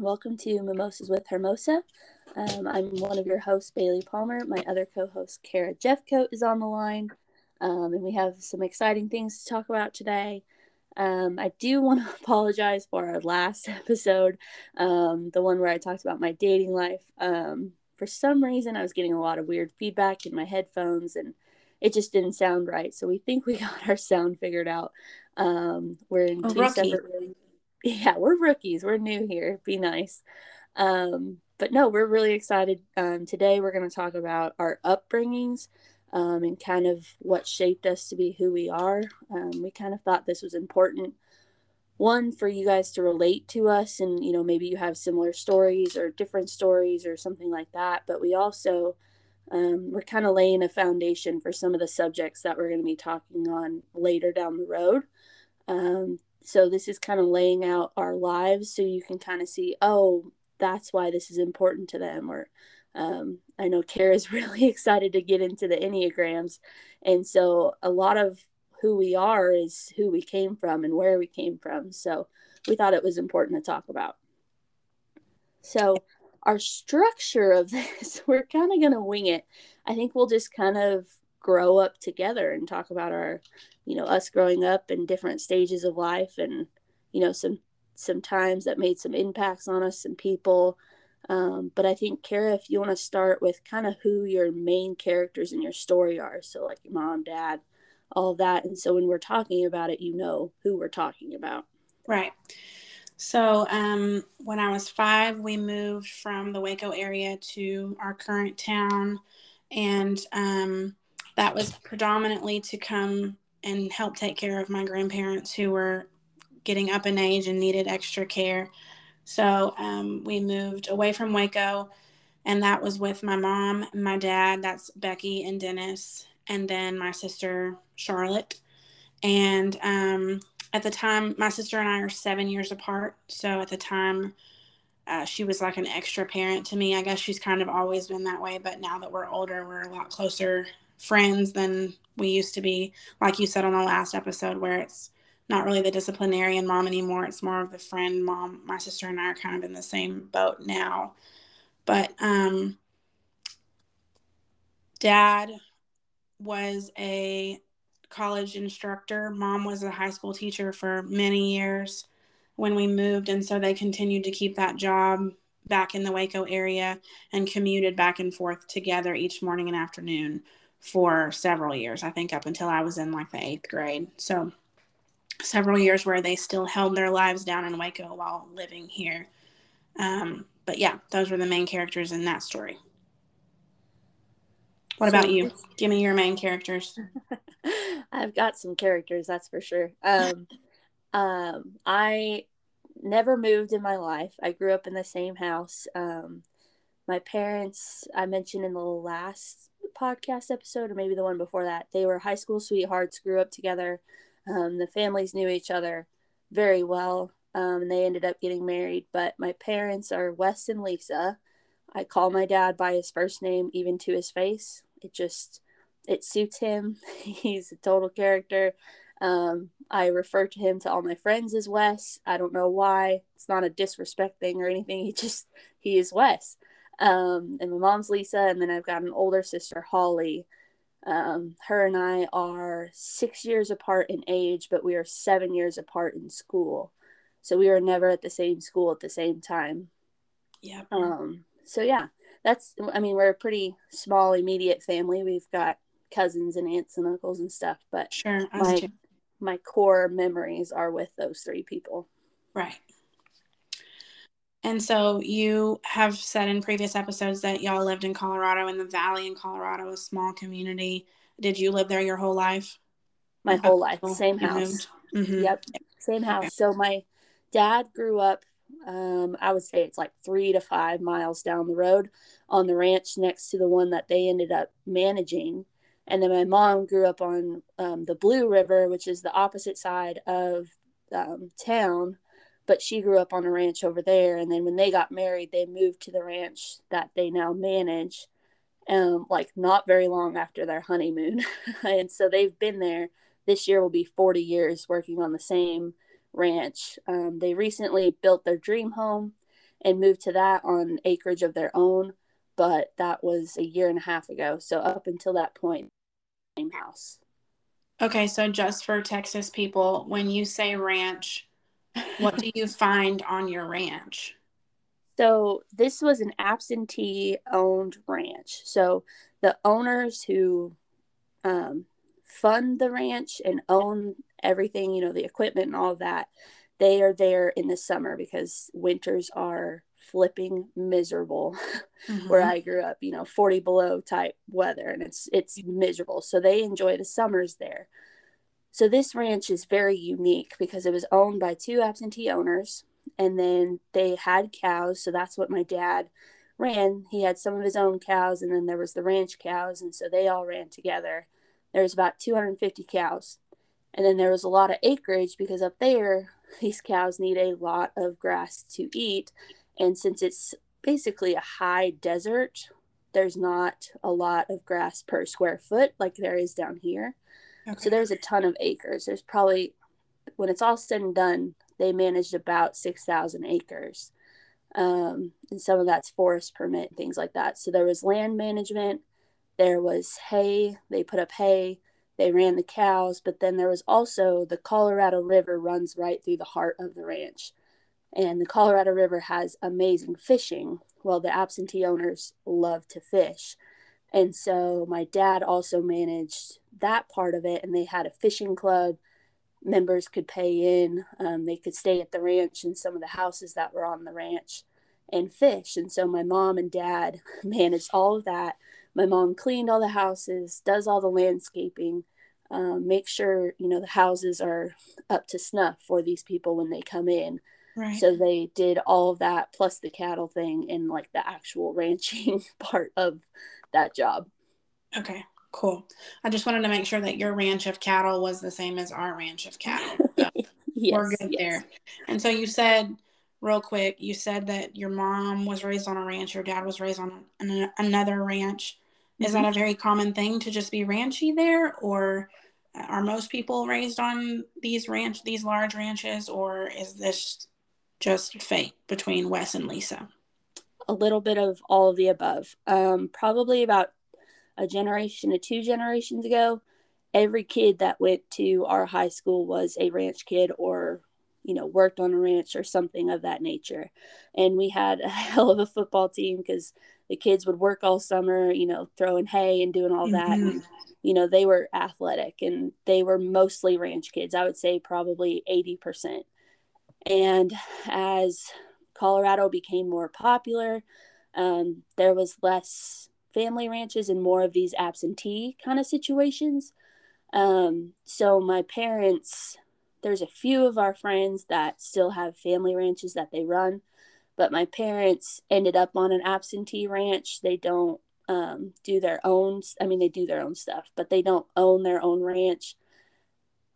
welcome to Mimosas with Hermosa. Um, I'm one of your hosts, Bailey Palmer. My other co host, Cara Jeffcoat, is on the line, um, and we have some exciting things to talk about today. Um, I do want to apologize for our last episode, um, the one where I talked about my dating life. Um, for some reason, I was getting a lot of weird feedback in my headphones, and it just didn't sound right. So we think we got our sound figured out. Um, we're in two separate rooms yeah, we're rookies. We're new here. Be nice. Um, but no, we're really excited. Um, today, we're going to talk about our upbringings um, and kind of what shaped us to be who we are. Um, we kind of thought this was important. One, for you guys to relate to us, and you know, maybe you have similar stories or different stories or something like that. But we also, um, we're kind of laying a foundation for some of the subjects that we're going to be talking on later down the road. Um, so this is kind of laying out our lives so you can kind of see oh that's why this is important to them or um, i know cara's really excited to get into the enneagrams and so a lot of who we are is who we came from and where we came from so we thought it was important to talk about. So our structure of this we're kind of going to wing it. I think we'll just kind of grow up together and talk about our you know us growing up in different stages of life and you know some some times that made some impacts on us and people. Um, but i think cara if you want to start with kind of who your main characters in your story are so like your mom dad all that and so when we're talking about it you know who we're talking about. Right. So um, when i was five we moved from the waco area to our current town and um, that was predominantly to come and help take care of my grandparents who were getting up in age and needed extra care. So um, we moved away from Waco, and that was with my mom, my dad, that's Becky and Dennis, and then my sister, Charlotte. And um, at the time, my sister and I are seven years apart. So at the time, uh, she was like an extra parent to me. I guess she's kind of always been that way, but now that we're older, we're a lot closer friends than we used to be. Like you said on the last episode, where it's not really the disciplinarian mom anymore. It's more of the friend mom. My sister and I are kind of in the same boat now. But um, dad was a college instructor. Mom was a high school teacher for many years when we moved. And so they continued to keep that job back in the Waco area and commuted back and forth together each morning and afternoon for several years, I think up until I was in like the eighth grade. So several years where they still held their lives down in Waco while living here. Um, but yeah, those were the main characters in that story. What so, about you? Give me your main characters. I've got some characters, that's for sure. Um, um, I never moved in my life. I grew up in the same house. Um, my parents, I mentioned in the last podcast episode or maybe the one before that. They were high school sweethearts, grew up together. Um, the families knew each other very well, um, and they ended up getting married. But my parents are Wes and Lisa. I call my dad by his first name, even to his face. It just it suits him. He's a total character. Um, I refer to him to all my friends as Wes. I don't know why. It's not a disrespect thing or anything. He just he is Wes. Um, and my mom's Lisa, and then I've got an older sister, Holly. Um, her and I are six years apart in age, but we are seven years apart in school. So we were never at the same school at the same time. Yeah. Um, so yeah, that's, I mean, we're a pretty small, immediate family. We've got cousins and aunts and uncles and stuff, but sure. My, my core memories are with those three people. Right. And so you have said in previous episodes that y'all lived in Colorado in the Valley in Colorado, a small community. Did you live there your whole life? My whole life, same house. Mm-hmm. Yep, same house. Okay. So my dad grew up. Um, I would say it's like three to five miles down the road on the ranch next to the one that they ended up managing. And then my mom grew up on um, the Blue River, which is the opposite side of um, town but she grew up on a ranch over there and then when they got married they moved to the ranch that they now manage um like not very long after their honeymoon and so they've been there this year will be 40 years working on the same ranch um, they recently built their dream home and moved to that on acreage of their own. But that was a year and a half ago. So up until that point, same house. Okay, so just for Texas people, when you say ranch, what do you find on your ranch? So this was an absentee owned ranch. So the owners who um, fund the ranch and own everything, you know, the equipment and all that, they are there in the summer because winters are flipping miserable mm-hmm. where I grew up, you know, 40 below type weather and it's it's miserable. So they enjoy the summers there. So this ranch is very unique because it was owned by two absentee owners and then they had cows, so that's what my dad ran. He had some of his own cows and then there was the ranch cows and so they all ran together. There was about 250 cows. And then there was a lot of acreage because up there these cows need a lot of grass to eat and since it's basically a high desert, there's not a lot of grass per square foot like there is down here. Okay. So there's a ton of acres. There's probably, when it's all said and done, they managed about 6,000 acres. Um, and some of that's forest permit, things like that. So there was land management, there was hay, they put up hay, they ran the cows, but then there was also the Colorado River runs right through the heart of the ranch. And the Colorado River has amazing fishing. Well, the absentee owners love to fish. And so my dad also managed that part of it, and they had a fishing club. Members could pay in, um, they could stay at the ranch in some of the houses that were on the ranch and fish. And so my mom and dad managed all of that. My mom cleaned all the houses, does all the landscaping, um, make sure you know the houses are up to snuff for these people when they come in. Right. So they did all of that plus the cattle thing and like the actual ranching part of that job. Okay, cool. I just wanted to make sure that your ranch of cattle was the same as our ranch of cattle. yes, We're good yes. there. And so you said, real quick, you said that your mom was raised on a ranch, your dad was raised on an, another ranch. Is mm-hmm. that a very common thing to just be ranchy there, or are most people raised on these ranch, these large ranches, or is this just fate between Wes and Lisa? a little bit of all of the above. Um, probably about a generation to two generations ago, every kid that went to our high school was a ranch kid or you know worked on a ranch or something of that nature and we had a hell of a football team because the kids would work all summer you know throwing hay and doing all that mm-hmm. and, you know they were athletic and they were mostly ranch kids i would say probably 80% and as Colorado became more popular. Um, there was less family ranches and more of these absentee kind of situations. Um, so my parents, there's a few of our friends that still have family ranches that they run, but my parents ended up on an absentee ranch. They don't um, do their own, I mean, they do their own stuff, but they don't own their own ranch.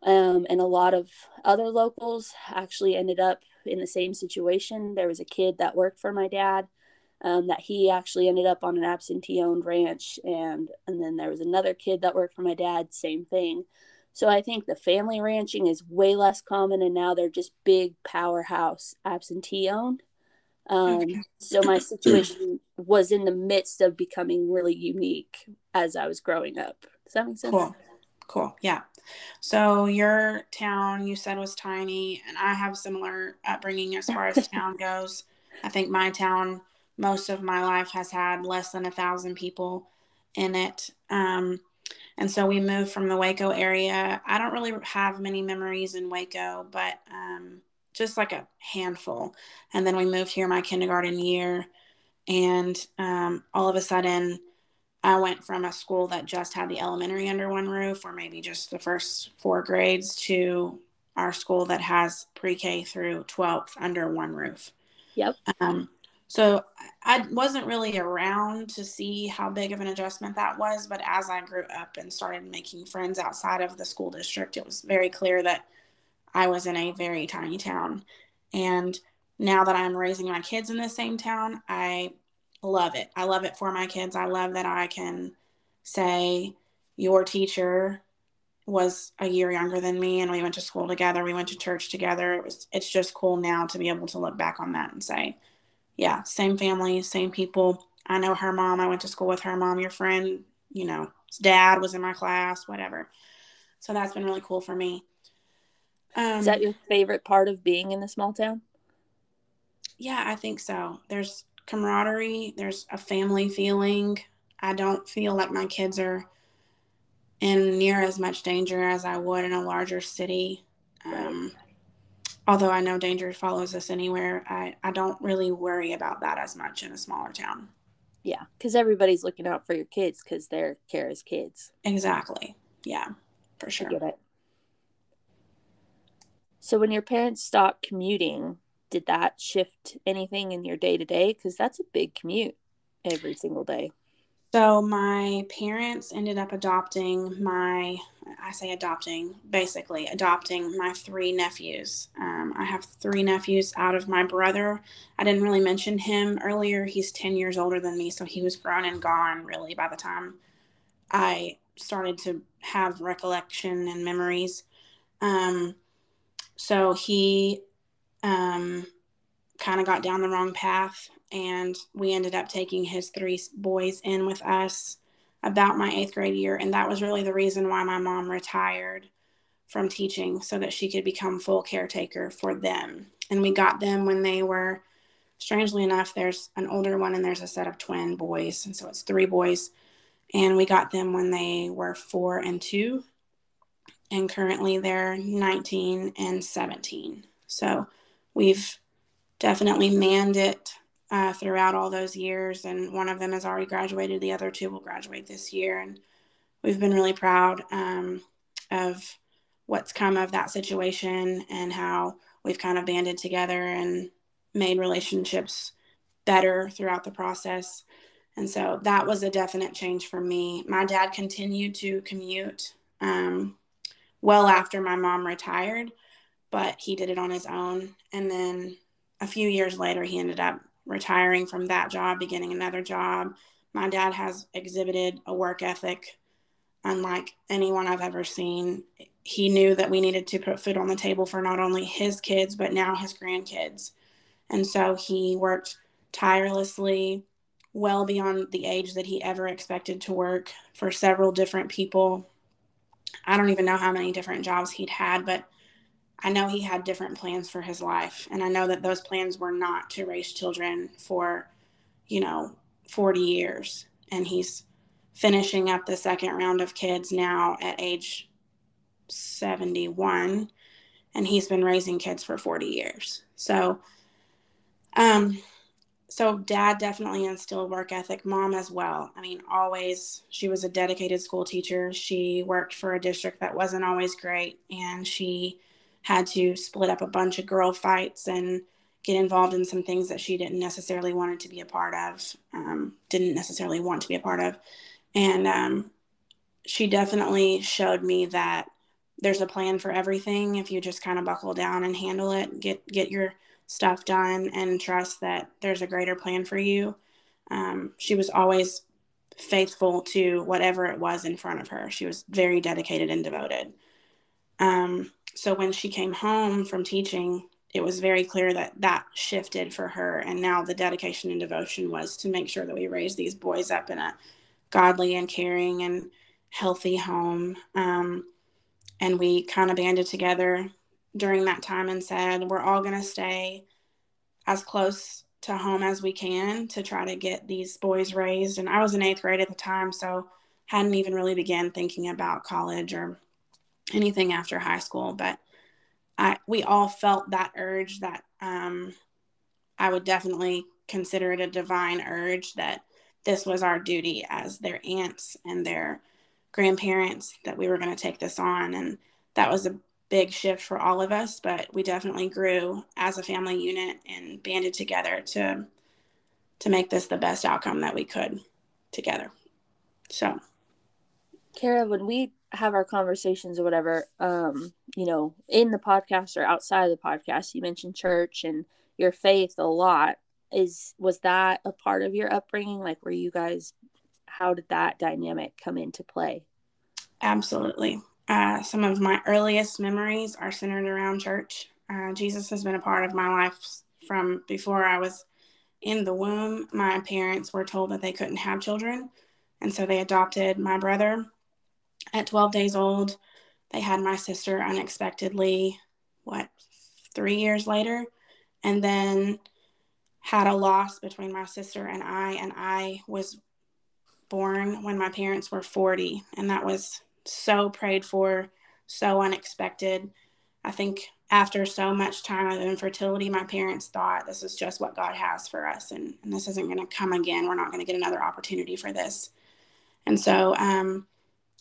Um, and a lot of other locals actually ended up in the same situation. There was a kid that worked for my dad um, that he actually ended up on an absentee owned ranch. And, and then there was another kid that worked for my dad, same thing. So I think the family ranching is way less common, and now they're just big powerhouse absentee owned. Um, okay. So my situation was in the midst of becoming really unique as I was growing up. Does that make sense? Cool. Cool. Yeah. So your town you said was tiny, and I have similar upbringing as far as town goes. I think my town, most of my life, has had less than a thousand people in it. Um, and so we moved from the Waco area. I don't really have many memories in Waco, but um, just like a handful. And then we moved here my kindergarten year, and um, all of a sudden, I went from a school that just had the elementary under one roof, or maybe just the first four grades, to our school that has pre K through 12th under one roof. Yep. Um, so I wasn't really around to see how big of an adjustment that was, but as I grew up and started making friends outside of the school district, it was very clear that I was in a very tiny town. And now that I'm raising my kids in the same town, I love it. I love it for my kids. I love that I can say, Your teacher was a year younger than me and we went to school together. We went to church together. It was it's just cool now to be able to look back on that and say, yeah, same family, same people. I know her mom. I went to school with her mom. Your friend, you know, dad was in my class, whatever. So that's been really cool for me. Um, Is that your favorite part of being in the small town? Yeah, I think so. There's camaraderie, there's a family feeling. I don't feel like my kids are in near as much danger as I would in a larger city. Um, although I know danger follows us anywhere, I, I don't really worry about that as much in a smaller town. Yeah, because everybody's looking out for your kids because they're Cara's kids. Exactly. Yeah, for sure. I get it. So when your parents stopped commuting, did that shift anything in your day to day? Because that's a big commute every single day. So my parents ended up adopting my, I say adopting, basically adopting my three nephews. Um, I have three nephews out of my brother. I didn't really mention him earlier. He's 10 years older than me, so he was grown and gone really by the time I started to have recollection and memories. Um, so he um, kind of got down the wrong path and we ended up taking his three boys in with us about my eighth grade year and that was really the reason why my mom retired from teaching so that she could become full caretaker for them. And we got them when they were strangely enough there's an older one and there's a set of twin boys and so it's three boys. And we got them when they were four and two and currently they're 19 and 17 so we've definitely manned it uh, throughout all those years. And one of them has already graduated. The other two will graduate this year. And we've been really proud um, of what's come of that situation and how we've kind of banded together and made relationships better throughout the process. And so that was a definite change for me. My dad continued to commute um, well after my mom retired, but he did it on his own. And then a few years later, he ended up retiring from that job, beginning another job. My dad has exhibited a work ethic unlike anyone I've ever seen. He knew that we needed to put food on the table for not only his kids, but now his grandkids. And so he worked tirelessly, well beyond the age that he ever expected to work for several different people. I don't even know how many different jobs he'd had, but I know he had different plans for his life. And I know that those plans were not to raise children for, you know, 40 years. And he's finishing up the second round of kids now at age 71. And he's been raising kids for 40 years. So, um, so dad definitely instilled work ethic mom as well i mean always she was a dedicated school teacher she worked for a district that wasn't always great and she had to split up a bunch of girl fights and get involved in some things that she didn't necessarily wanted to be a part of, um, didn't necessarily want to be a part of. And um, she definitely showed me that there's a plan for everything if you just kind of buckle down and handle it, get get your stuff done, and trust that there's a greater plan for you. Um, she was always faithful to whatever it was in front of her. She was very dedicated and devoted. Um, so when she came home from teaching, it was very clear that that shifted for her. And now the dedication and devotion was to make sure that we raise these boys up in a godly and caring and healthy home. Um, and we kind of banded together during that time and said, we're all going to stay as close to home as we can to try to get these boys raised. And I was in eighth grade at the time, so hadn't even really began thinking about college or anything after high school, but I we all felt that urge that um, I would definitely consider it a divine urge that this was our duty as their aunts and their grandparents that we were going to take this on and that was a big shift for all of us but we definitely grew as a family unit and banded together to to make this the best outcome that we could together. So. Cara when we have our conversations or whatever, um, you know, in the podcast or outside of the podcast, you mentioned church and your faith a lot. Is was that a part of your upbringing? Like, were you guys? How did that dynamic come into play? Absolutely. Uh, some of my earliest memories are centered around church. Uh, Jesus has been a part of my life from before I was in the womb, my parents were told that they couldn't have children. And so they adopted my brother at 12 days old. They had my sister unexpectedly, what, three years later? And then had a loss between my sister and I. And I was born when my parents were 40. And that was so prayed for, so unexpected. I think after so much time of infertility, my parents thought this is just what God has for us, and, and this isn't going to come again. We're not going to get another opportunity for this. And so um,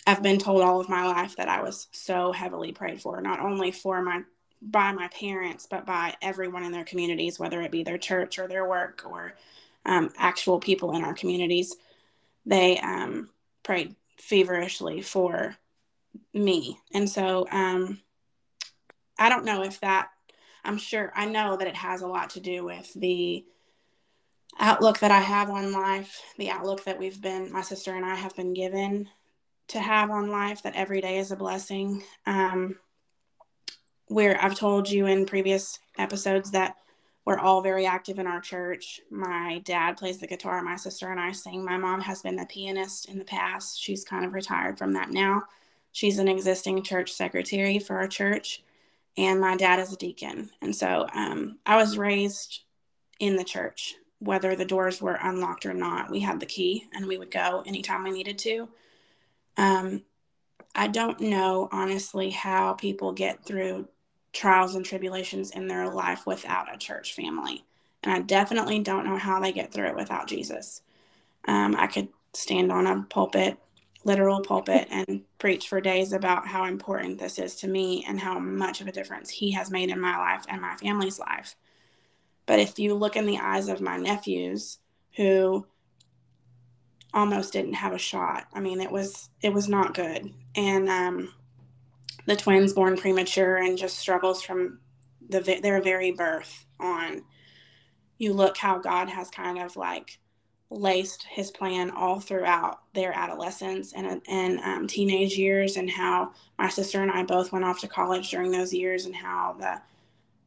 I've been told all of my life that I was so heavily prayed for, not only for my by my parents, but by everyone in their communities, whether it be their church or their work or um, actual people in our communities. They um, prayed feverishly for me, and so um, I don't know if that, I'm sure, I know that it has a lot to do with the outlook that I have on life, the outlook that we've been, my sister and I have been given to have on life, that every day is a blessing. Um, where I've told you in previous episodes that we're all very active in our church. My dad plays the guitar, my sister and I sing. My mom has been a pianist in the past. She's kind of retired from that now. She's an existing church secretary for our church and my dad is a deacon. And so um, I was raised in the church, whether the doors were unlocked or not. We had the key and we would go anytime we needed to. Um, I don't know, honestly, how people get through trials and tribulations in their life without a church family. And I definitely don't know how they get through it without Jesus. Um, I could stand on a pulpit literal pulpit and preach for days about how important this is to me and how much of a difference he has made in my life and my family's life. But if you look in the eyes of my nephews who almost didn't have a shot, I mean, it was it was not good. And um, the twins born premature and just struggles from the their very birth on. You look how God has kind of like laced his plan all throughout their adolescence and, and um, teenage years and how my sister and i both went off to college during those years and how the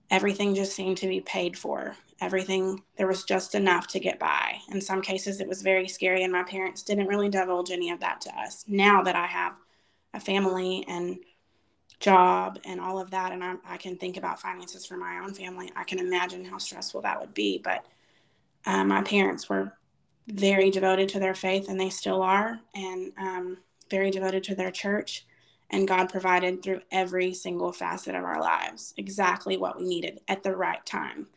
everything just seemed to be paid for. Everything there was just enough to get by. In some cases it was very scary and my parents didn't really divulge any of that to us. Now that i have a family and job and all of that and I, I can think about finances for my own family i can imagine how stressful that would be. But uh, my parents were very devoted to their faith, and they still are, and um, very devoted to their church. And God provided through every single facet of our lives exactly what we needed at the right time.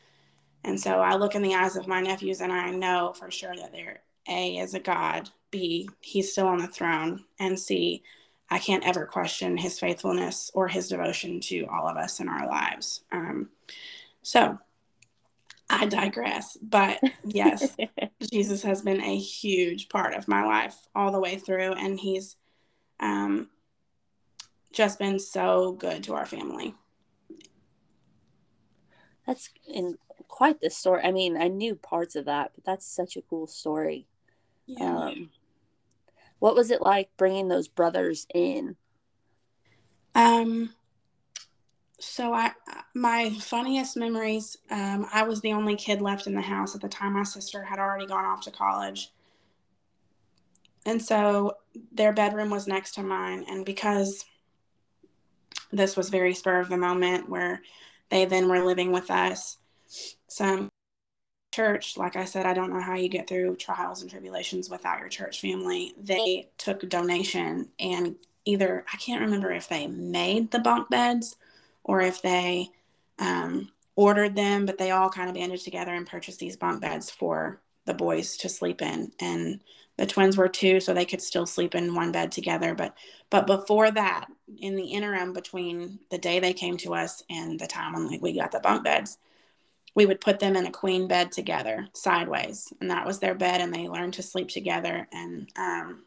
And so I look in the eyes of my nephews and I know for sure that they're A, is a God, B, he's still on the throne, and C, I can't ever question his faithfulness or his devotion to all of us in our lives. Um, so I digress. But yes, Jesus has been a huge part of my life all the way through, and he's um, just been so good to our family. That's in quite the story. I mean, I knew parts of that, but that's such a cool story. Yeah. Um, what was it like bringing those brothers in? Um, so I my funniest memories um, I was the only kid left in the house at the time my sister had already gone off to college and so their bedroom was next to mine and because this was very spur of the moment where they then were living with us. Some church like i said i don't know how you get through trials and tribulations without your church family. They took donation and either i can't remember if they made the bunk beds or if they um, ordered them, but they all kind of banded together and purchased these bunk beds for the boys to sleep in. And the twins were two, so they could still sleep in one bed together. But but before that, in the interim between the day they came to us and the time when we got the bunk beds, we would put them in a queen bed together, sideways, and that was their bed, and they learned to sleep together. And um,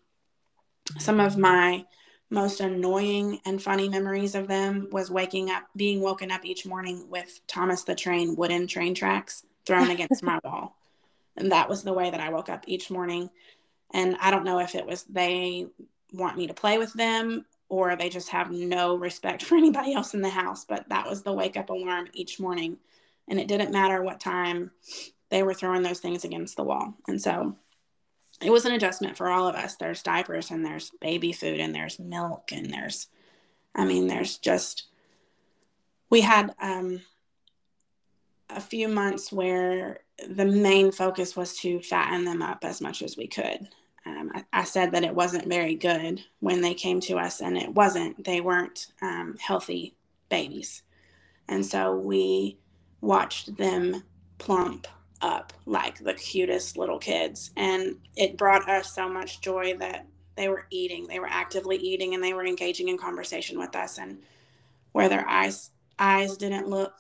some of my most annoying and funny memories of them was waking up, being woken up each morning with Thomas the Train wooden train tracks thrown against my wall. And that was the way that I woke up each morning. And I don't know if it was they want me to play with them or they just have no respect for anybody else in the house, but that was the wake up alarm each morning. And it didn't matter what time they were throwing those things against the wall. And so it was an adjustment for all of us. There's diapers and there's baby food and there's milk and there's, I mean, there's just, we had um, a few months where the main focus was to fatten them up as much as we could. Um, I, I, said that it wasn't very good when they came to us, and it wasn't. They weren't um, healthy babies. And so we watched them plump up like the cutest little kids. And it brought us so much joy that they were eating, they were actively eating, and they were engaging in conversation with us. And where their eyes eyes didn't look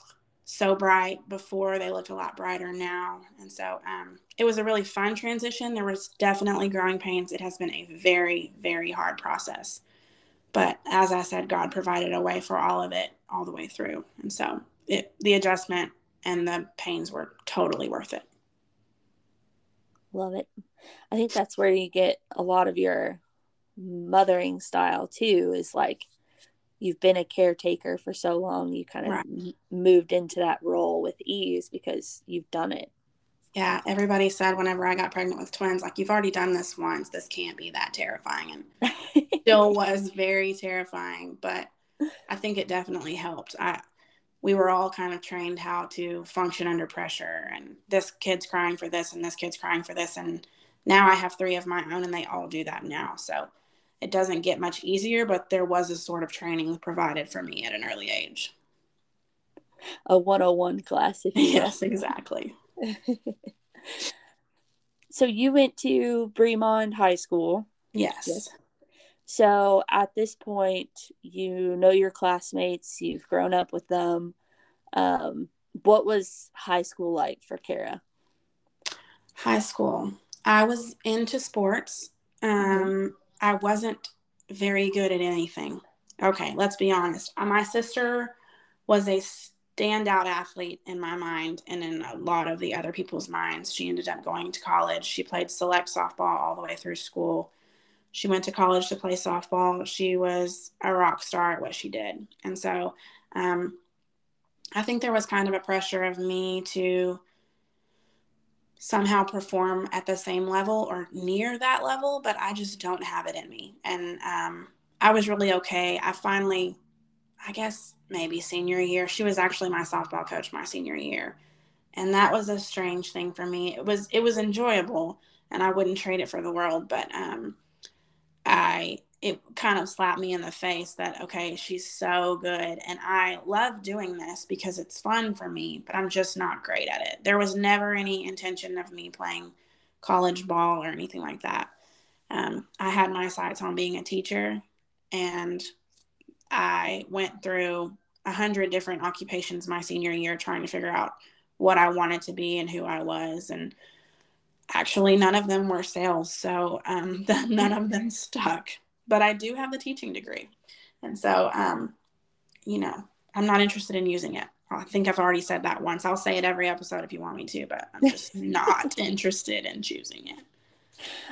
so bright before, they look a lot brighter now. And so um, it was a really fun transition. There was definitely growing pains. It has been a very, very hard process. But as I said, God provided a way for all of it all the way through. And so it, the adjustment and the pains were totally worth it. Love it. I think that's where you get a lot of your mothering style too, is like you've been a caretaker for so long, you kind of right. moved into that role with ease because you've done it. Yeah, everybody said whenever I got pregnant with twins, like, you've already done this once. This can't be that terrifying. And it still was very terrifying, but I think it definitely helped. I, we were all kind of trained how to function under pressure and this kid's crying for this and this kid's crying for this and now i have three of my own and they all do that now so it doesn't get much easier but there was a sort of training provided for me at an early age a 101 class if you yes exactly so you went to bremond high school yes. yes so at this point, you know your classmates, you've grown up with them. Um, what was high school like for Cara? High school. I was into sports. Um, I wasn't very good at anything. Okay, let's be honest. Uh, my sister was a standout athlete in my mind and in a lot of the other people's minds. She ended up going to college. She played select softball all the way through school. She went to college to play softball. She was a rock star at what she did. And so um, I think there was kind of a pressure of me to somehow perform at the same level or near that level, but I just don't have it in me. And um, I was really okay. I finally, I guess maybe senior year, she was actually my softball coach my senior year. And that was a strange thing for me. It was it was enjoyable and I wouldn't trade it for the world, but um, I it kind of slapped me in the face that okay, she's so good and I love doing this because it's fun for me, but I'm just not great at it. There was never any intention of me playing college ball or anything like that. Um, I had my sights on being a teacher and I went through a hundred different occupations my senior year trying to figure out what I wanted to be and who I was and actually none of them were sales so um, none of them stuck but i do have the teaching degree. And so um, you know i'm not interested in using it. I think i've already said that once. I'll say it every episode if you want me to but i'm just not interested in choosing it.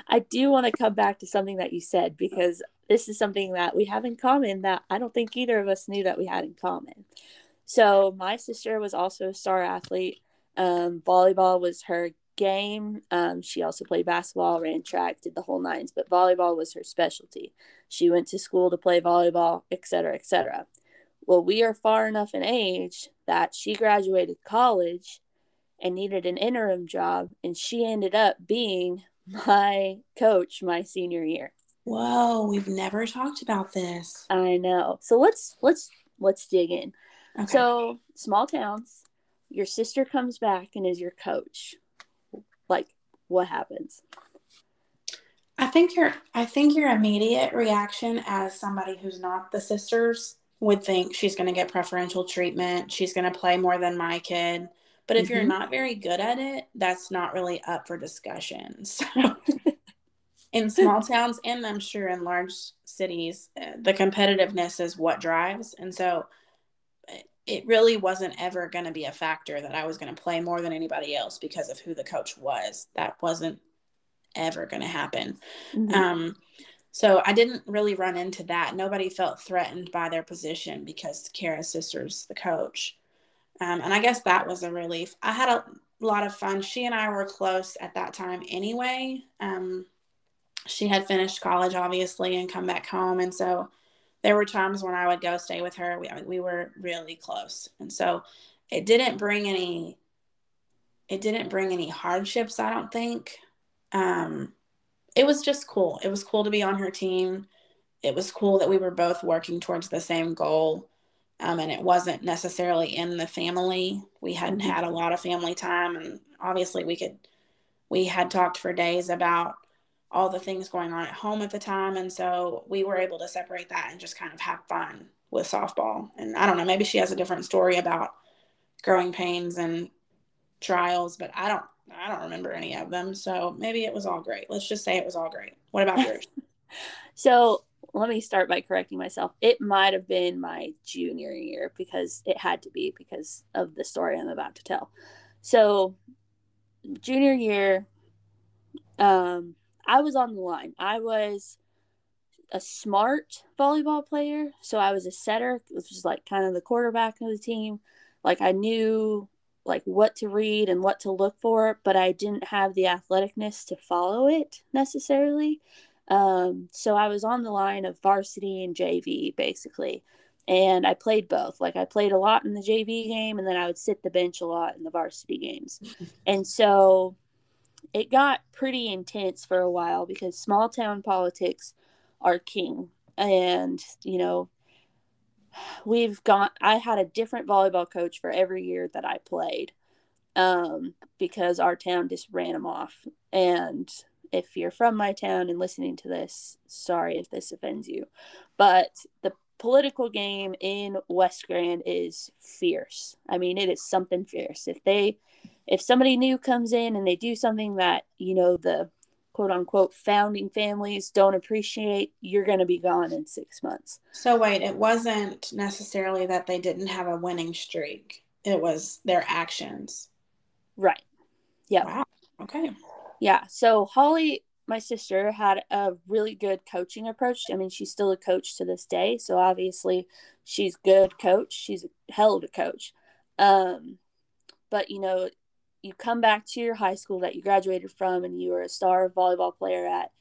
I do want to come back to something that you said because this is something that we have in common that i don't think either of us knew that we had in common. So my sister was also a star athlete. Um, volleyball was her game. Um, she also played basketball, ran track, did the whole nines, but volleyball was her specialty. She went to school to play volleyball, etc., etc. Well, we are far enough in age that she graduated college and needed an interim job, and she ended up being my coach my senior year. Whoa, we've never talked about this. I know. So let's let's let's dig in. Okay. So small towns, your sister comes back and is your coach like what happens? I think your i think your immediate reaction as somebody who's not the sisters would think she's going to get preferential treatment she's going to play more than my kid. But if mm-hmm. you're not very good at it that's not really up for discussion. So in small towns and i'm sure in large cities uh, the competitiveness is what drives. And so it really wasn't ever going to be a factor that I was going to play more than anybody else because of who the coach was. That wasn't ever going to happen. Mm-hmm. Um, so I didn't really run into that. Nobody felt threatened by their position because Cara's sister's the coach. Um, and I guess that was a relief. I had a lot of fun. She and I were close at that time anyway. Um, she had finished college, obviously, and come back home. And so there were times when I would go stay with her. We, we were really close. And so it didn't bring any, it didn't bring any hardships, I don't think. Um, it was just cool. It was cool to be on her team. It was cool that we were both working towards the same goal. Um, and it wasn't necessarily in the family. We hadn't mm-hmm. had a lot of family time, and obviously we could. We had talked for days about all the things going on at home at the time, and so we were able to separate that and just kind of have fun with softball. And I don't know, maybe she has a different story about growing pains and trials, but I don't. I don't remember any of them. So maybe it was all great. Let's just say it was all great. What about yours? so let me start by correcting myself. It might have been my junior year because it had to be because of the story I'm about to tell. So, junior year, um, I was on the line. I was a smart volleyball player. So, I was a setter, which is like kind of the quarterback of the team. Like, I knew like what to read and what to look for, but I didn't have the athleticness to follow it necessarily. Um, so I was on the line of varsity and JV basically. And I played both. Like I played a lot in the JV game and then I would sit the bench a lot in the varsity games. and so it got pretty intense for a while because small town politics are king. And, you know, we've got I had a different volleyball coach for every year that I played um, because our town just ran them off. And if you're from my town and listening to this, sorry if this offends you, but the political game in West Grand is fierce. I mean, it is something fierce. If they, if somebody new comes in and they do something that, you know, the quote unquote founding families don't appreciate, you're going to be gone in six months. So, wait, it wasn't necessarily that they didn't have a winning streak, it was their actions. Right. Yeah. Wow. Okay yeah so holly my sister had a really good coaching approach i mean she's still a coach to this day so obviously she's good coach she's a hell of a coach um, but you know you come back to your high school that you graduated from and you were a star volleyball player at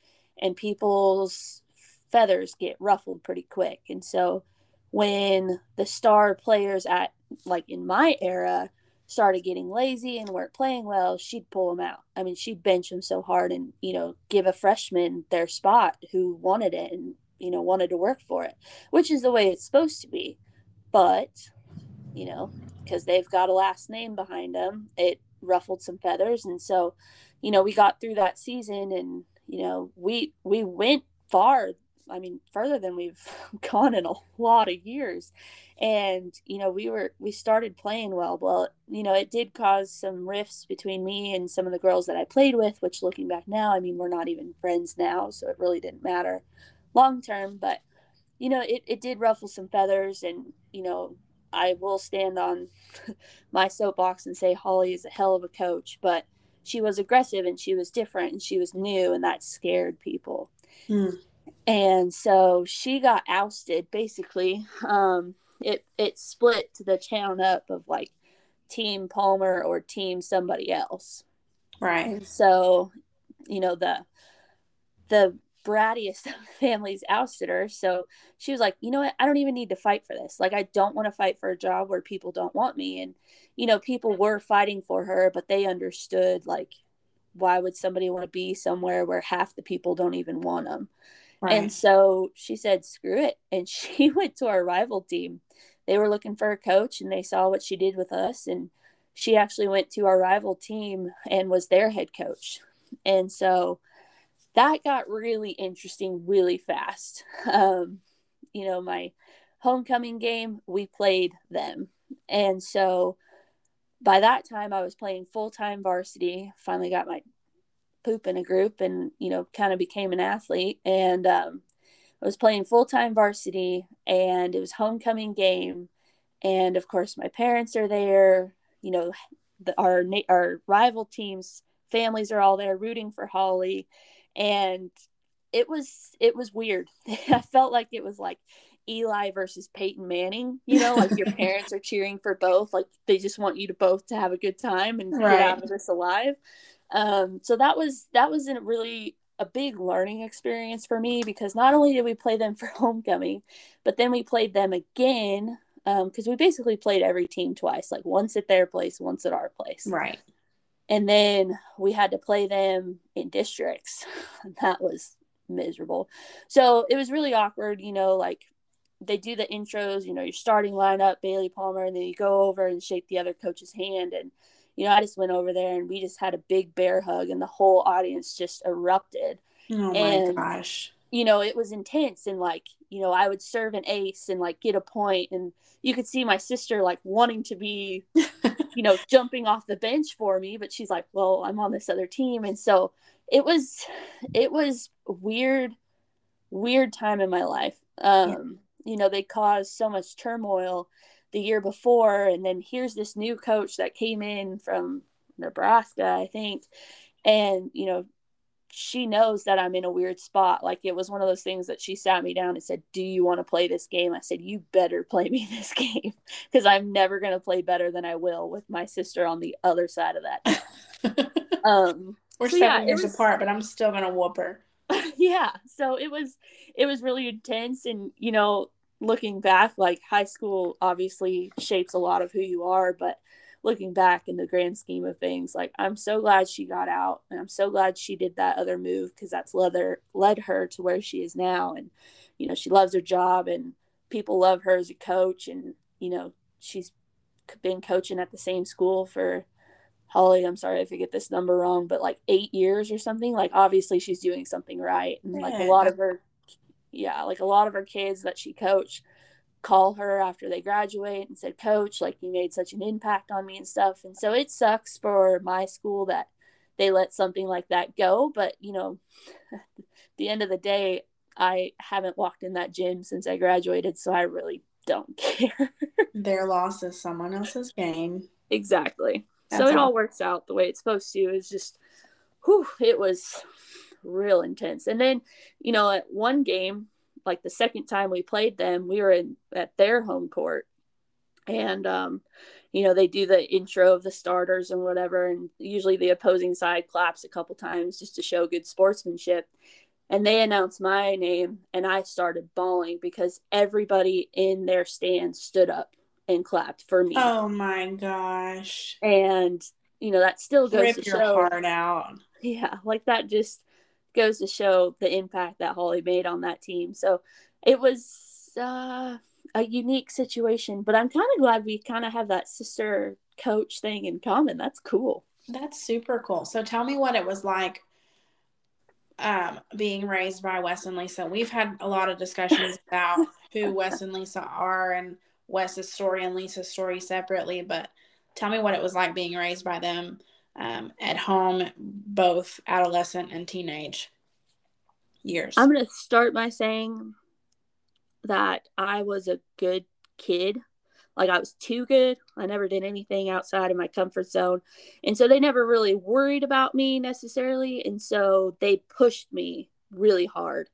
and people's feathers get ruffled pretty quick and so when the star players at like in my era started getting lazy and weren't playing well, she'd pull them out. I mean, she'd bench them so hard and, you know, give a freshman their spot who wanted it and, you know, wanted to work for it, which is the way it's supposed to be. But, you know, because they've got a last name behind them, it ruffled some feathers. And so, you know, we got through that season and, you know, we, we went far I mean, further than we've gone in a lot of years. And, you know, we were, we started playing well. Well, you know, it did cause some rifts between me and some of the girls that I played with, which looking back now, I mean, we're not even friends now. So it really didn't matter long term. But, you know, it, it did ruffle some feathers. And, you know, I will stand on my soapbox and say Holly is a hell of a coach. But, she was aggressive and she was different and she was new and that scared people. Mm and so she got ousted basically um it it split the town up of like team palmer or team somebody else right and so you know the the brattiest families ousted her so she was like you know what i don't even need to fight for this like i don't want to fight for a job where people don't want me and you know people were fighting for her but they understood like why would somebody want to be somewhere where half the people don't even want them Right. And so she said, screw it. And she went to our rival team. They were looking for a coach and they saw what she did with us. And she actually went to our rival team and was their head coach. And so that got really interesting really fast. Um, you know, my homecoming game, we played them. And so by that time, I was playing full time varsity, finally got my poop in a group and you know kind of became an athlete. And um, I was playing full time varsity and it was homecoming game. And of course my parents are there. You know the, our our rival teams families are all there rooting for Holly and it was it was weird I felt like it was like Eli versus Peyton Manning, you know, like your parents are cheering for both, like they just want you to both to have a good time and right. get out of this alive. Um, so that was that was a really a big learning experience for me because not only did we play them for homecoming, but then we played them again because um, we basically played every team twice, like once at their place, once at our place. Right. And then we had to play them in districts. that was miserable. So it was really awkward, you know, like they do the intros, you know, your starting lineup, Bailey Palmer, and then you go over and shake the other coach's hand. And, you know, I just went over there and we just had a big bear hug and the whole audience just erupted. Oh and, my gosh. You know, it was intense and like, you know, I would serve an ace and like get a point and you could see my sister like wanting to be, you know, jumping off the bench for me, but she's like, well, I'm on this other team. And so it was, it was weird, weird time in my life. Um, yeah. You know, they caused so much turmoil the year before. And then here's this new coach that came in from Nebraska, I think. And, you know, she knows that I'm in a weird spot. Like it was one of those things that she sat me down and said, Do you want to play this game? I said, You better play me this game because I'm never going to play better than I will with my sister on the other side of that. um, We're so seven yeah, years was, apart, but I'm still going to whoop her. yeah. So it was, it was really intense. And, you know, looking back, like high school obviously shapes a lot of who you are, but looking back in the grand scheme of things, like I'm so glad she got out and I'm so glad she did that other move because that's led her, led her to where she is now. And, you know, she loves her job and people love her as a coach. And, you know, she's been coaching at the same school for Holly, I'm sorry if I get this number wrong, but like eight years or something. Like obviously she's doing something right. And like a lot of her yeah, like a lot of her kids that she coached call her after they graduate and said, Coach, like you made such an impact on me and stuff. And so it sucks for my school that they let something like that go. But, you know, the end of the day, I haven't walked in that gym since I graduated. So I really don't care. Their loss is someone else's gain. Exactly. That's so it all. all works out the way it's supposed to. It's just, whew, it was real intense. And then, you know, at one game, like the second time we played them, we were in at their home court, and um, you know they do the intro of the starters and whatever, and usually the opposing side claps a couple times just to show good sportsmanship. And they announced my name, and I started bawling because everybody in their stand stood up and clapped for me. Oh my gosh! And you know that still goes Rip to your show, heart out. Yeah, like that just goes to show the impact that Holly made on that team. So it was uh, a unique situation, but I'm kind of glad we kind of have that sister coach thing in common. That's cool. That's super cool. So tell me what it was like um, being raised by Wes and Lisa. We've had a lot of discussions about who Wes and Lisa are and Wes's story and Lisa's story separately, but tell me what it was like being raised by them um, at home, both adolescent and teenage years? I'm going to start by saying that I was a good kid. Like I was too good. I never did anything outside of my comfort zone. And so they never really worried about me necessarily. And so they pushed me really hard.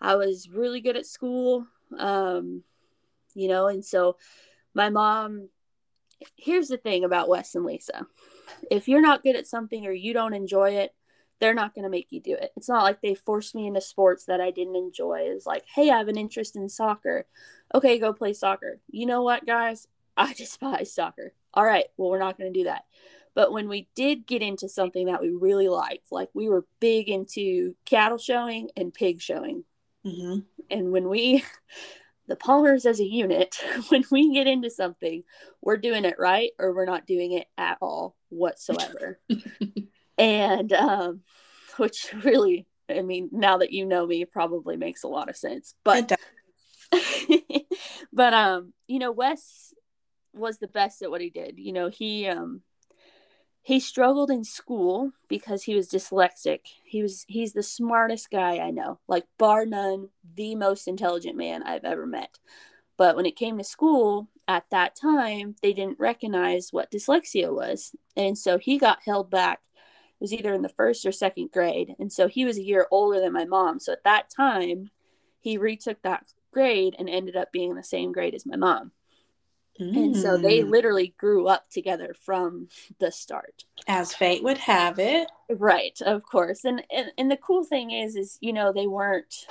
I was really good at school. Um, you know, and so my mom here's the thing about Wes and Lisa if you're not good at something or you don't enjoy it, they're not going to make you do it. It's not like they forced me into sports that I didn't enjoy. It's like, hey, I have an interest in soccer. Okay, go play soccer. You know what, guys? I despise soccer. All right, well, we're not going to do that. But when we did get into something that we really liked, like we were big into cattle showing and pig showing. Mm-hmm. And when we the Palmers as a unit, when we get into something, we're doing it right or we're not doing it at all whatsoever. and um, which really, I mean, now that you know me, probably makes a lot of sense. But but um, you know, Wes was the best at what he did. You know, he um he struggled in school because he was dyslexic. He was he's the smartest guy I know, like bar none, the most intelligent man I've ever met. But when it came to school at that time, they didn't recognize what dyslexia was. And so he got held back. It was either in the first or second grade. And so he was a year older than my mom. So at that time, he retook that grade and ended up being in the same grade as my mom. Mm. And so they mm. literally grew up together from the start. As fate would have it. Right, of course. And, and and the cool thing is is you know they weren't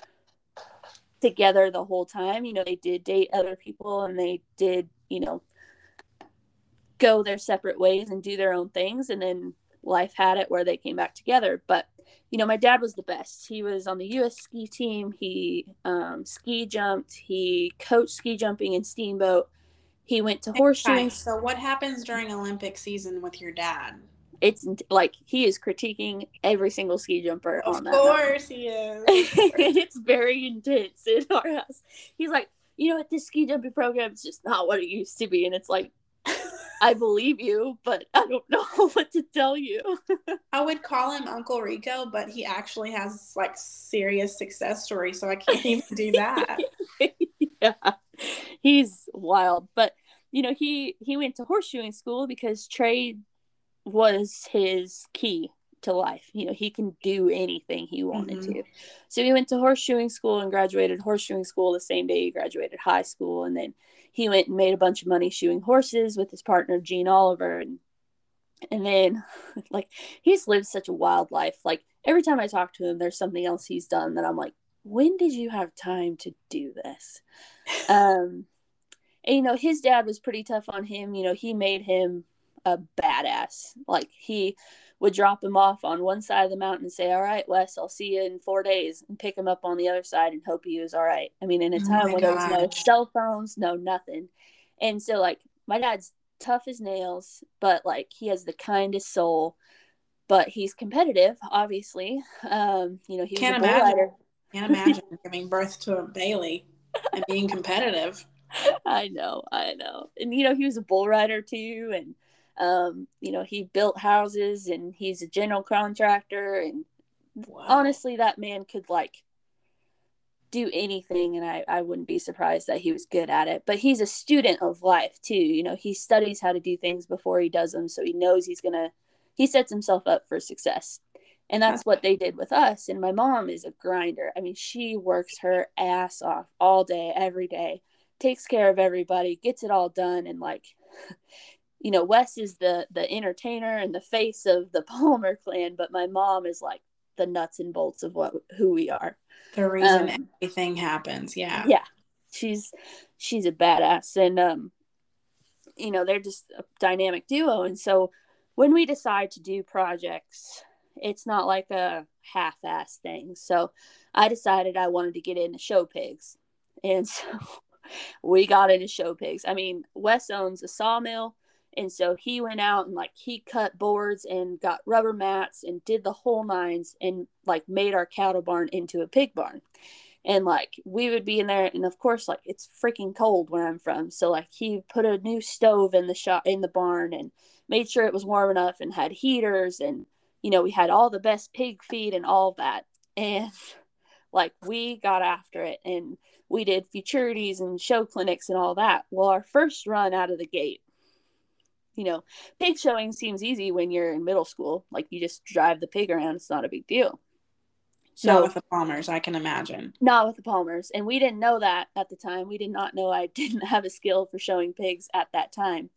together the whole time. You know, they did date other people and they did, you know, go their separate ways and do their own things and then life had it where they came back together. But you know, my dad was the best. He was on the U.S. ski team. He um, ski jumped. He coached ski jumping and steamboat he went to horseshoeing. So, what happens during Olympic season with your dad? It's like he is critiquing every single ski jumper of on that. Of course, he is. it's very intense in our house. He's like, you know what, this ski jumping program is just not what it used to be, and it's like. I believe you, but I don't know what to tell you. I would call him Uncle Rico, but he actually has like serious success stories, so I can't even do that. yeah he's wild. But you know, he he went to horseshoeing school because trade was his key to life. You know, he can do anything he wanted mm-hmm. to. So he went to horseshoeing school and graduated horseshoeing school the same day he graduated high school. And then he went and made a bunch of money shoeing horses with his partner, Gene Oliver. And, and then, like, he's lived such a wild life. Like, every time I talk to him, there's something else he's done that I'm like, when did you have time to do this? um, and, you know, his dad was pretty tough on him. You know, he made him a badass. Like he would drop him off on one side of the mountain and say, "All right, Wes, I'll see you in four days," and pick him up on the other side and hope he was all right. I mean, in a oh time oh when there was no cell phones, no nothing, and so like my dad's tough as nails, but like he has the kindest soul. But he's competitive, obviously. Um, you know, he can't imagine. Can't imagine giving birth to a Bailey and being competitive. I know, I know. And you know, he was a bull rider too and um, you know, he built houses and he's a general contractor and wow. honestly that man could like do anything and I, I wouldn't be surprised that he was good at it. But he's a student of life too. You know, he studies how to do things before he does them, so he knows he's gonna he sets himself up for success. And that's what they did with us. And my mom is a grinder. I mean, she works her ass off all day, every day, takes care of everybody, gets it all done. And like, you know, Wes is the the entertainer and the face of the Palmer clan, but my mom is like the nuts and bolts of what who we are. The reason um, everything happens. Yeah. Yeah. She's she's a badass. And um, you know, they're just a dynamic duo. And so when we decide to do projects it's not like a half-ass thing. So I decided I wanted to get into show pigs, and so we got into show pigs. I mean, Wes owns a sawmill, and so he went out and like he cut boards and got rubber mats and did the whole nines and like made our cattle barn into a pig barn. And like we would be in there, and of course, like it's freaking cold where I'm from. So like he put a new stove in the shop in the barn and made sure it was warm enough and had heaters and you know, we had all the best pig feed and all that. And like we got after it and we did futurities and show clinics and all that. Well, our first run out of the gate, you know, pig showing seems easy when you're in middle school. Like you just drive the pig around, it's not a big deal. So, not with the Palmers, I can imagine. Not with the Palmers. And we didn't know that at the time. We did not know I didn't have a skill for showing pigs at that time.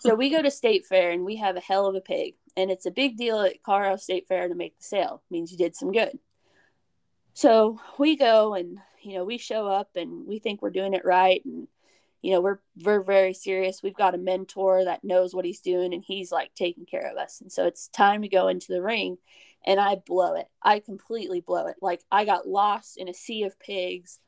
So we go to State Fair and we have a hell of a pig and it's a big deal at Colorado State Fair to make the sale. It means you did some good. So we go and you know we show up and we think we're doing it right and you know we're we're very serious. We've got a mentor that knows what he's doing and he's like taking care of us. And so it's time to go into the ring and I blow it. I completely blow it. Like I got lost in a sea of pigs.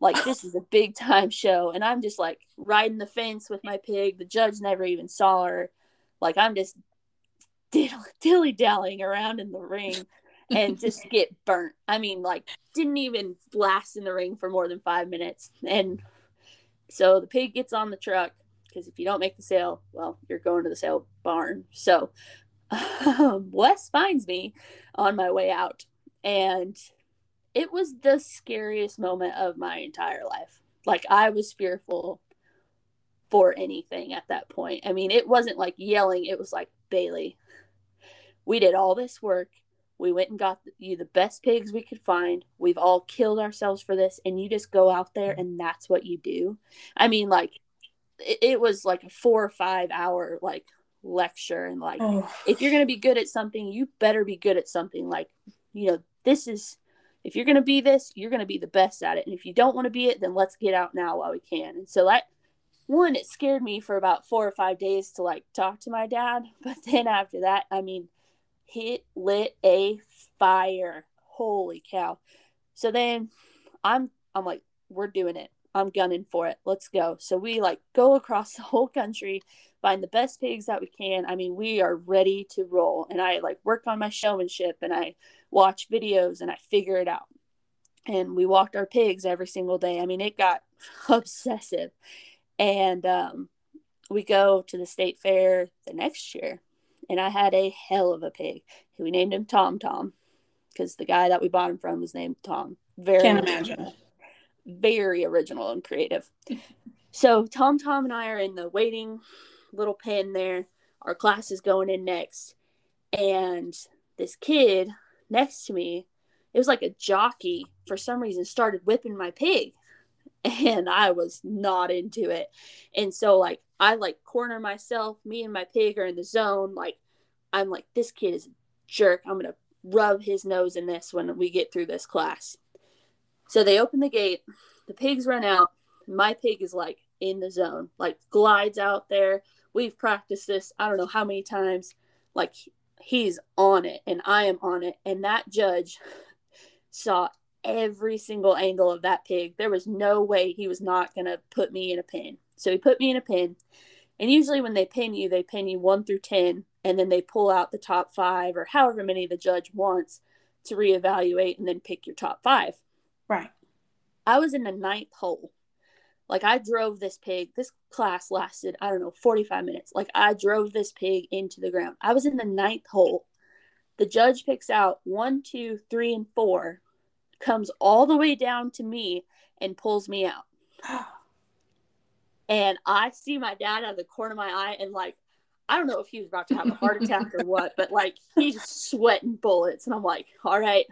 Like this is a big time show and I'm just like riding the fence with my pig. The judge never even saw her. Like I'm just dilly dallying around in the ring and just get burnt. I mean, like, didn't even last in the ring for more than five minutes. And so the pig gets on the truck because if you don't make the sale, well, you're going to the sale barn. So um, Wes finds me on my way out. And it was the scariest moment of my entire life. Like, I was fearful for anything at that point. I mean, it wasn't like yelling, it was like, Bailey, we did all this work. We went and got you the best pigs we could find. We've all killed ourselves for this, and you just go out there and that's what you do. I mean, like, it, it was like a four or five hour like lecture, and like, oh. if you're gonna be good at something, you better be good at something. Like, you know, this is if you're gonna be this, you're gonna be the best at it, and if you don't want to be it, then let's get out now while we can. And so that one, it scared me for about four or five days to like talk to my dad, but then after that, I mean he lit a fire. Holy cow. So then I'm I'm like, we're doing it. I'm gunning for it. Let's go. So we like go across the whole country, find the best pigs that we can. I mean, we are ready to roll. And I like work on my showmanship and I watch videos and I figure it out. And we walked our pigs every single day. I mean, it got obsessive. And um, we go to the state fair the next year and I had a hell of a pig. We named him Tom Tom because the guy that we bought him from was named Tom. Very can't imagine. Very original and creative. so Tom Tom and I are in the waiting little pen there. Our class is going in next, and this kid next to me, it was like a jockey for some reason started whipping my pig and I was not into it. And so like I like corner myself, me and my pig are in the zone. Like I'm like, this kid is a jerk. I'm gonna rub his nose in this when we get through this class. So they open the gate, the pigs run out. My pig is like in the zone, like glides out there. We've practiced this, I don't know how many times. Like he's on it and I am on it. And that judge saw every single angle of that pig. There was no way he was not going to put me in a pin. So he put me in a pin. And usually when they pin you, they pin you 1 through 10 and then they pull out the top 5 or however many the judge wants to reevaluate and then pick your top 5. Right. I was in the ninth hole. Like I drove this pig. This class lasted, I don't know, 45 minutes. Like I drove this pig into the ground. I was in the ninth hole. The judge picks out one, two, three, and four comes all the way down to me and pulls me out. and I see my dad out of the corner of my eye and like I don't know if he was about to have a heart attack or what, but like he's sweating bullets and I'm like, all right,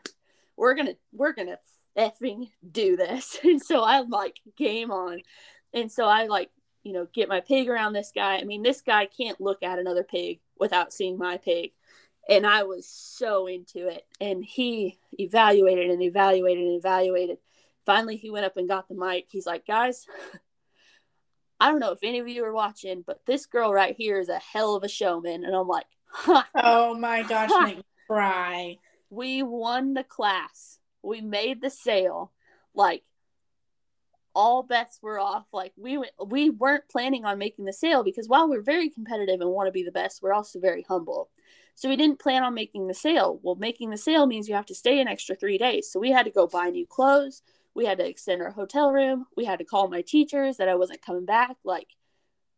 we're gonna we're gonna effing do this. And so I'm like, game on. And so I like, you know, get my pig around this guy. I mean, this guy can't look at another pig without seeing my pig and I was so into it. And he evaluated and evaluated and evaluated. Finally, he went up and got the mic. He's like, guys, I don't know if any of you are watching, but this girl right here is a hell of a showman. And I'm like, huh, oh my gosh, make me cry. We won the class. We made the sale. Like all bets were off. Like we went, we weren't planning on making the sale because while we're very competitive and want to be the best, we're also very humble. So we didn't plan on making the sale. Well, making the sale means you have to stay an extra three days. So we had to go buy new clothes. We had to extend our hotel room. We had to call my teachers that I wasn't coming back. Like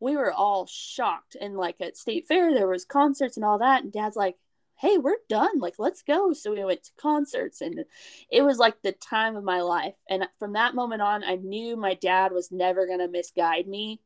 we were all shocked. And like at State Fair, there was concerts and all that. And Dad's like, "Hey, we're done. Like let's go." So we went to concerts, and it was like the time of my life. And from that moment on, I knew my dad was never gonna misguide me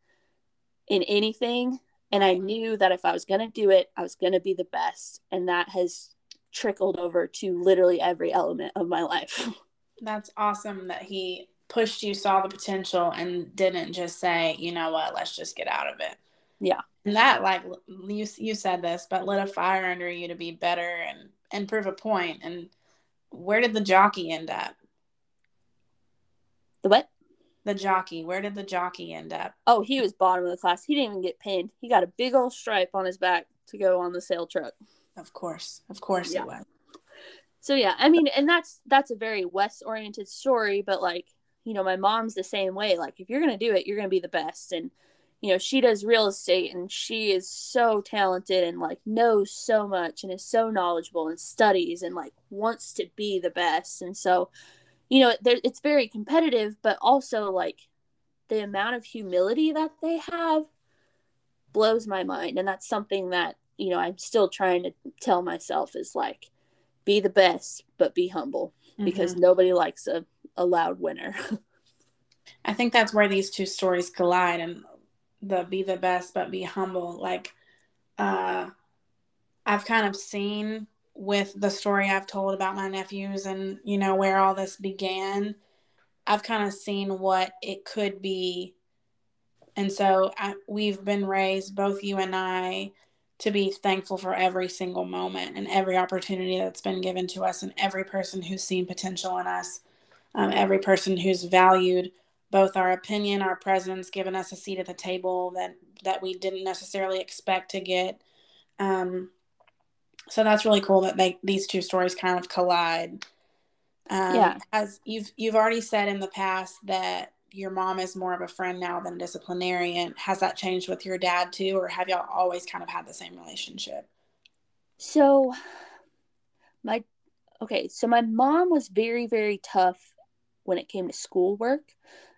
in anything and I knew that if I was going to do it, I was going to be the best. And that has trickled over to literally every element of my life. That's awesome that he pushed you, saw the potential, and didn't just say, you know what, let's just get out of it. Yeah. And that, like you, you said this, but lit a fire under you to be better and, and prove a point. And where did the jockey end up? The what? The jockey. Where did the jockey end up? Oh, he was bottom of the class. He didn't even get pinned. He got a big old stripe on his back to go on the sale truck. Of course, of course yeah. it was. So yeah, I mean, and that's that's a very Wes oriented story, but like you know, my mom's the same way. Like if you're gonna do it, you're gonna be the best. And you know, she does real estate, and she is so talented and like knows so much and is so knowledgeable and studies and like wants to be the best. And so you know it's very competitive but also like the amount of humility that they have blows my mind. And that's something that you know i'm still trying to tell myself is like be the best but be humble mm-hmm. because nobody likes a, a loud winner. I think that's where these two stories collide and the be the best but be humble. Like uh i've kind of seen with the story I've told about my nephews and, you know, where all this began, I've kind of seen what it could be. And so I, we've been raised, both you and I, to be thankful for every single moment and every opportunity that's been given to us, and every person who's seen potential in us, um, every person who's valued both our opinion, our presence, given us a seat at the table that that we didn't necessarily expect to get. Um, so that's really cool that they these two stories kind of collide. Um, yeah. As you've you've already said in the past that your mom is more of a friend now than a disciplinarian. Has that changed with your dad too, or have y'all always kind of had the same relationship? So, my okay, so my mom was very very tough when it came to schoolwork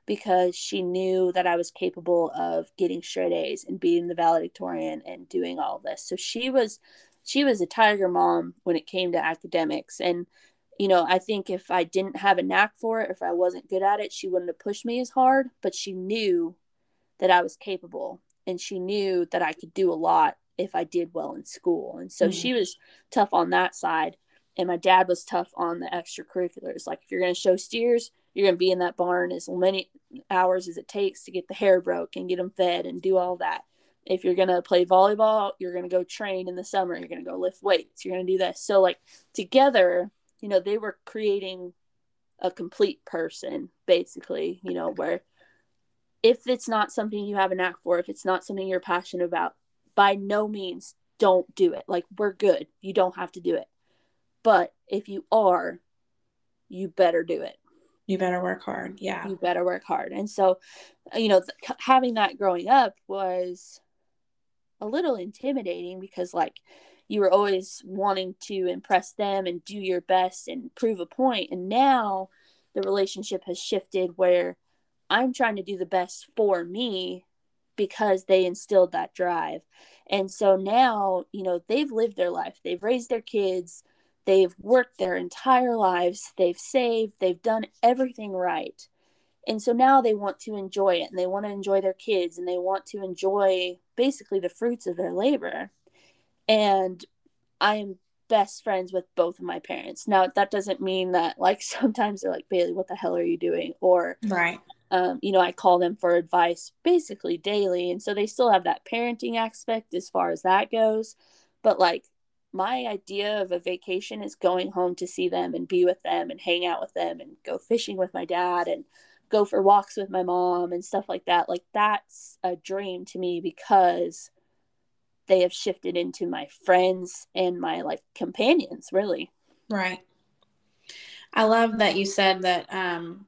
because she knew that I was capable of getting straight A's and being the valedictorian and doing all this. So she was she was a tiger mom when it came to academics. And you know i think if i didn't have a knack for it if i wasn't good at it she wouldn't have pushed me as hard but she knew that i was capable and she knew that i could do a lot if i did well in school. And so mm-hmm. she was tough on that side. And my dad was tough on the extracurriculars. Like if you're going to show steers you're going to be in that barn as many hours as it takes to get the hair broke and get them fed and do all that if you're going to play volleyball, you're going to go train in the summer, you're going to go lift weights, you're going to do this. So, like, together, you know, they were creating a complete person, basically, you know, where if it's not something you have a knack for, if it's not something you're passionate about, by no means don't do it. Like, we're good. You don't have to do it. But if you are, you better do it. You better work hard. Yeah. You better work hard. And so, uh, you know, th- having that growing up was a little intimidating because like you were always wanting to impress them and do your best and prove a point. And now the relationship has shifted where i'm trying to do the best for me because they instilled that drive. And so now you know they've lived their life. They've raised their kids. They've worked their entire lives. They've saved. They've done everything right. And so now they want to enjoy it and they want to enjoy their kids and they want to enjoy basically the fruits of their labor. And i am best friends with both of my parents. Now that doesn't mean that like sometimes they're like bailey what the hell are you doing? Or right. um, you know i call them for advice basically daily. And so they still have that parenting aspect as far as that goes. But like my idea of a vacation is going home to see them and be with them and hang out with them and go fishing with my dad and go for walks with my mom and stuff like that. Like that's a dream to me because they have shifted into my friends and my like companions, really. Right. I love that you said that um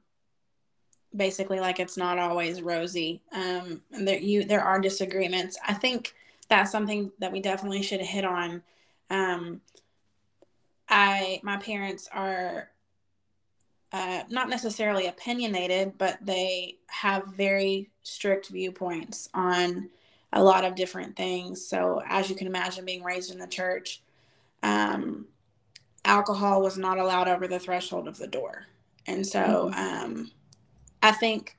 basically like it's not always rosy. Um and there you there are disagreements. I think that's something that we definitely should hit on. Um I my parents are uh, not necessarily opinionated, but they have very strict viewpoints on a lot of different things. So, as you can imagine, being raised in the church, um, alcohol was not allowed over the threshold of the door. And so, mm-hmm. um, I think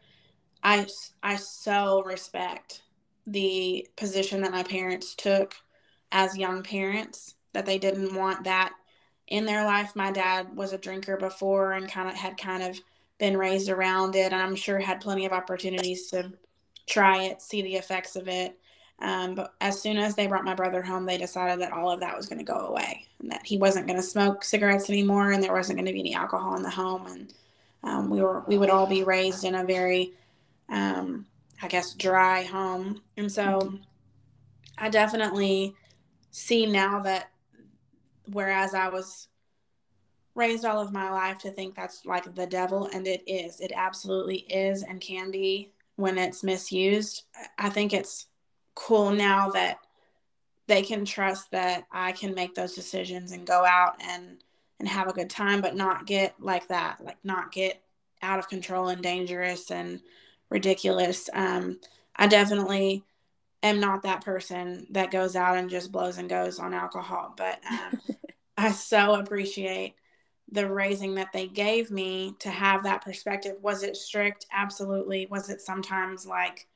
I, I so respect the position that my parents took as young parents that they didn't want that in their life. My dad was a drinker before and kind of had kind of been raised around it. And I'm sure had plenty of opportunities to try it, see the effects of it. Um, but as soon as they brought my brother home, they decided that all of that was going to go away and that he wasn't going to smoke cigarettes anymore and there wasn't going to be any alcohol in the home. And um, we were we would all be raised in a very, um, I guess, dry home. And so I definitely see now that whereas I was raised all of my life to think that's like the devil and it is. It absolutely is and can be when it's misused. I think it's cool now that they can trust that i can make those decisions and go out and and have a good time but not get like that like not get out of control and dangerous and ridiculous. Um i definitely am not that person that goes out and just blows and goes on alcohol, but um, I so appreciate the raising that they gave me to have that perspective. Was it strict? Absolutely. Was it sometimes like,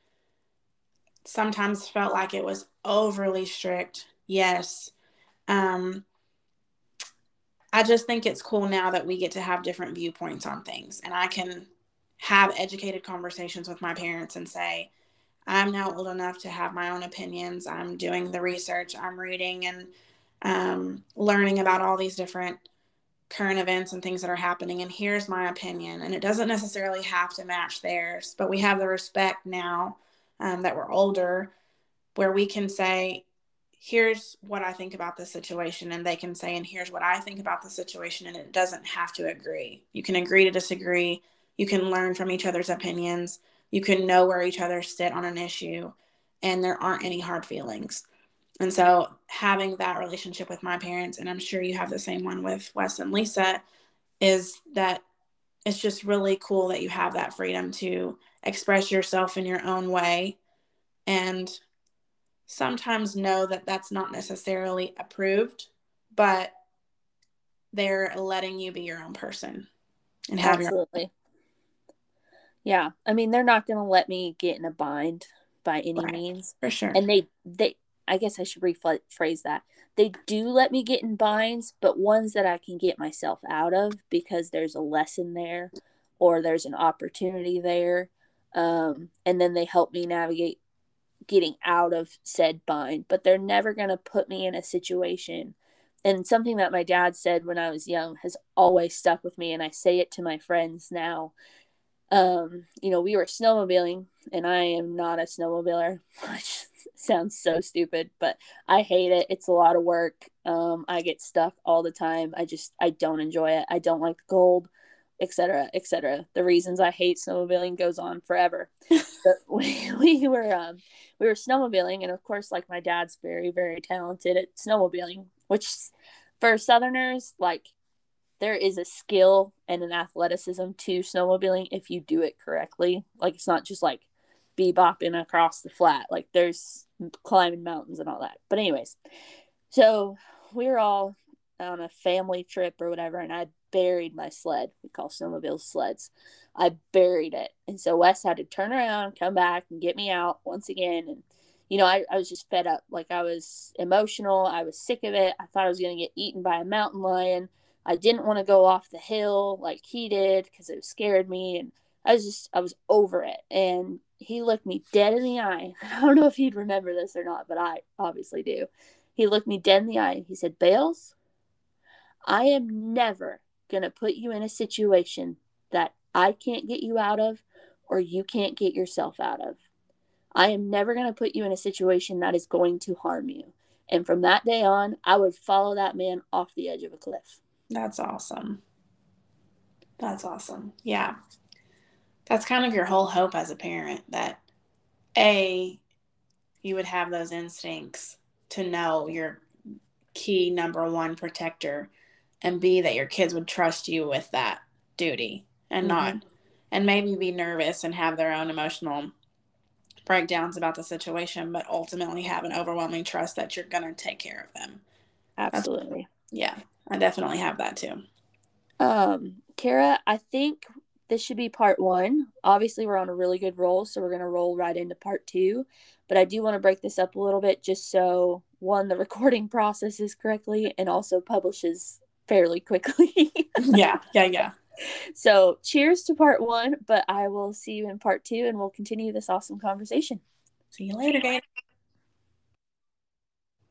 sometimes felt like it was overly strict? Yes. Um, I just think it's cool now that we get to have different viewpoints on things and I can have educated conversations with my parents and say, I'm now old enough to have my own opinions. I'm doing the research, I'm reading and um, learning about all these different current events and things that are happening. And here's my opinion. And it doesn't necessarily have to match theirs, but we have the respect now um, that we're older where we can say, here's what I think about the situation. And they can say, and here's what I think about the situation. And it doesn't have to agree. You can agree to disagree. You can learn from each other's opinions. You can know where each other sit on an issue. And there aren't any hard feelings. And so having that relationship with my parents, and I'm sure you have the same one with Wes and Lisa, is that it's just really cool that you have that freedom to express yourself in your own way and sometimes know that that's not necessarily approved, but they're letting you be your own person and have Absolutely. Yeah i mean they're not going to let me get in a bind by any right. means for sure and they they i guess i should rephrase that they do let me get in binds but ones that i can get myself out of because there's a lesson there or there's an opportunity there um, and then they help me navigate getting out of said bind, but they're never going to put me in a situation. And something that my dad said when I was young has always stuck with me, and I say it to my friends now. Um, you know, we were snowmobiling, and I am not a snowmobiler, which sounds so stupid, but I hate it. It's a lot of work. Um, I get stuck all the time. I just I don't enjoy it. I don't like the cold etc etc the reasons i hate snowmobiling goes on forever but we, we were um we were snowmobiling and of course like my dad's very very talented at snowmobiling which for southerners like there is a skill and an athleticism to snowmobiling if you do it correctly like it's not just like bebopping across the flat like there's climbing mountains and all that but anyways so we were all on a family trip or whatever and i buried my sled. We call snowmobiles sleds. I buried it. And so Wes had to turn around, come back, and get me out once again. And, you know, I, I was just fed up. Like, I was emotional. I was sick of it. I thought I was going to get eaten by a mountain lion. I didn't want to go off the hill like he did because it scared me. And I was just, I was over it. And he looked me dead in the eye. I don't know if he'd remember this or not, but I obviously do. He looked me dead in the eye and he said, Bales, I am never going to put you in a situation that I can't get you out of or you can't get yourself out of. I am never going to put you in a situation that is going to harm you. And from that day on, I would follow that man off the edge of a cliff. That's awesome. That's awesome. Yeah. That's kind of your whole hope as a parent that A, you would have those instincts to know your key number one protector and b that your kids would trust you with that duty and mm-hmm. not and maybe be nervous and have their own emotional breakdowns about the situation but ultimately have an overwhelming trust that you're going to take care of them absolutely That's, yeah i definitely have that too um cara i think this should be part one obviously we're on a really good roll so we're going to roll right into part two but i do want to break this up a little bit just so one the recording processes correctly and also publishes fairly quickly. yeah, yeah, yeah. So, cheers to part one, but I will see you in part two and we'll continue this awesome conversation. See you later, guys.